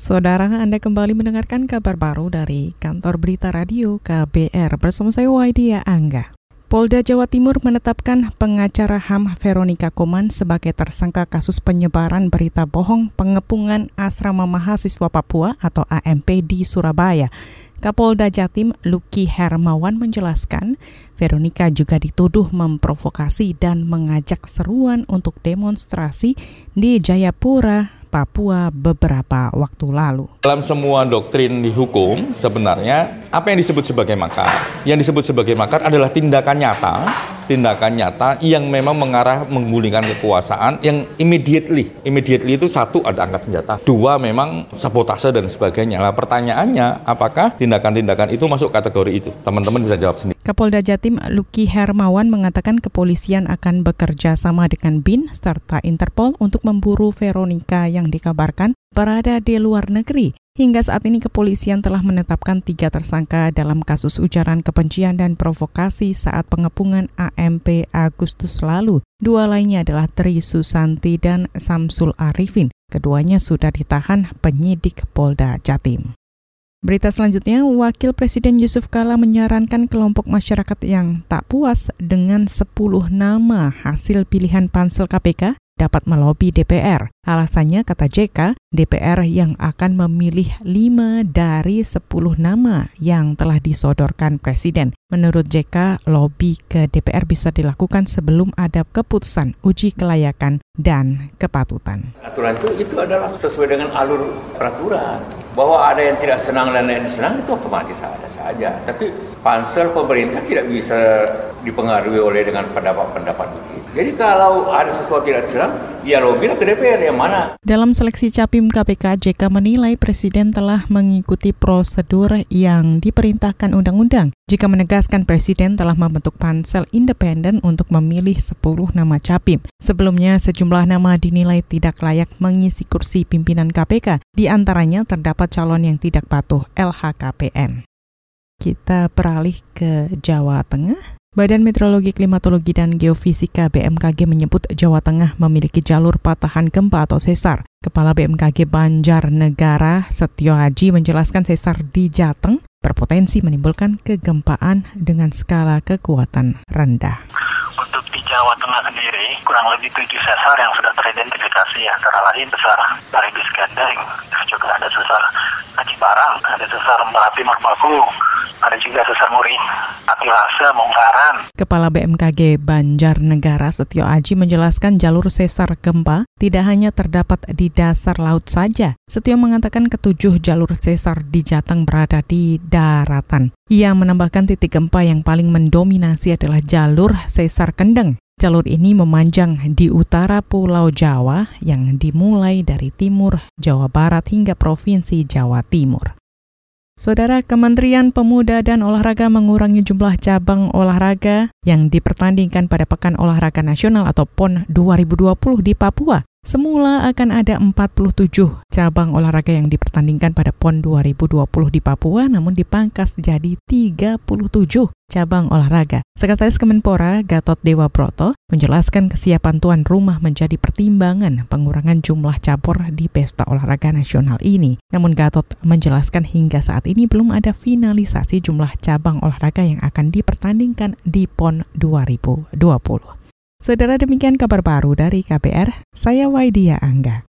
Saudara, Anda kembali mendengarkan kabar baru dari kantor berita radio KBR bersama saya Waidia Angga. Polda Jawa Timur menetapkan pengacara HAM Veronica Koman sebagai tersangka kasus penyebaran berita bohong pengepungan asrama mahasiswa Papua atau AMP di Surabaya. Kapolda Jatim Luki Hermawan menjelaskan, Veronica juga dituduh memprovokasi dan mengajak seruan untuk demonstrasi di Jayapura, Papua beberapa waktu lalu. Dalam semua doktrin di hukum, sebenarnya apa yang disebut sebagai makar? Yang disebut sebagai makar adalah tindakan nyata tindakan nyata yang memang mengarah menggulingkan kekuasaan yang immediately. Immediately itu satu ada angkat senjata, dua memang sabotase dan sebagainya. Nah pertanyaannya apakah tindakan-tindakan itu masuk kategori itu? Teman-teman bisa jawab sendiri. Kapolda Jatim Luki Hermawan mengatakan kepolisian akan bekerja sama dengan BIN serta Interpol untuk memburu Veronica yang dikabarkan berada di luar negeri. Hingga saat ini kepolisian telah menetapkan tiga tersangka dalam kasus ujaran kebencian dan provokasi saat pengepungan AMP Agustus lalu. Dua lainnya adalah Tri Susanti dan Samsul Arifin. Keduanya sudah ditahan penyidik Polda Jatim. Berita selanjutnya, Wakil Presiden Yusuf Kala menyarankan kelompok masyarakat yang tak puas dengan 10 nama hasil pilihan pansel KPK dapat melobi DPR. Alasannya, kata JK, DPR yang akan memilih 5 dari 10 nama yang telah disodorkan Presiden. Menurut JK, lobby ke DPR bisa dilakukan sebelum ada keputusan uji kelayakan dan kepatutan. Aturan itu, itu adalah sesuai dengan alur peraturan. Bahwa ada yang tidak senang dan yang senang itu otomatis ada saja. Tapi pansel pemerintah tidak bisa dipengaruhi oleh dengan pendapat-pendapat begitu. Jadi kalau ada sesuatu tidak senang, ya lo bilang ke DPR yang mana. Dalam seleksi capim KPK, JK menilai Presiden telah mengikuti prosedur yang diperintahkan undang-undang. Jika menegaskan Presiden telah membentuk pansel independen untuk memilih 10 nama capim. Sebelumnya, sejumlah nama dinilai tidak layak mengisi kursi pimpinan KPK. Di antaranya terdapat calon yang tidak patuh LHKPN. Kita beralih ke Jawa Tengah. Badan Meteorologi, Klimatologi, dan Geofisika BMKG menyebut Jawa Tengah memiliki jalur patahan gempa atau sesar. Kepala BMKG Banjar Negara Setio Haji menjelaskan sesar di Jateng berpotensi menimbulkan kegempaan dengan skala kekuatan rendah. Untuk di Jawa Tengah sendiri, kurang lebih tujuh sesar yang sudah teridentifikasi antara lain besar dari Gendeng, juga ada sesar Haji Barang, ada sesar Merapi Merbabu, ada juga sesar Muri, Atilase, Mungkaran. Kepala BMKG Banjarnegara Setio Aji menjelaskan jalur sesar gempa tidak hanya terdapat di dasar laut saja. Setio mengatakan ketujuh jalur sesar di Jateng berada di daratan. Ia menambahkan titik gempa yang paling mendominasi adalah jalur sesar Kendeng. Jalur ini memanjang di utara Pulau Jawa yang dimulai dari timur Jawa Barat hingga Provinsi Jawa Timur. Saudara Kementerian Pemuda dan Olahraga mengurangi jumlah cabang olahraga yang dipertandingkan pada Pekan Olahraga Nasional atau PON 2020 di Papua. Semula akan ada 47 cabang olahraga yang dipertandingkan pada PON 2020 di Papua, namun dipangkas jadi 37 cabang olahraga. Sekretaris Kemenpora Gatot Dewa Broto menjelaskan kesiapan tuan rumah menjadi pertimbangan pengurangan jumlah cabur di pesta olahraga nasional ini. Namun Gatot menjelaskan hingga saat ini belum ada finalisasi jumlah cabang olahraga yang akan dipertandingkan di PON 2020. Saudara demikian kabar baru dari KPR, saya Waidia Angga.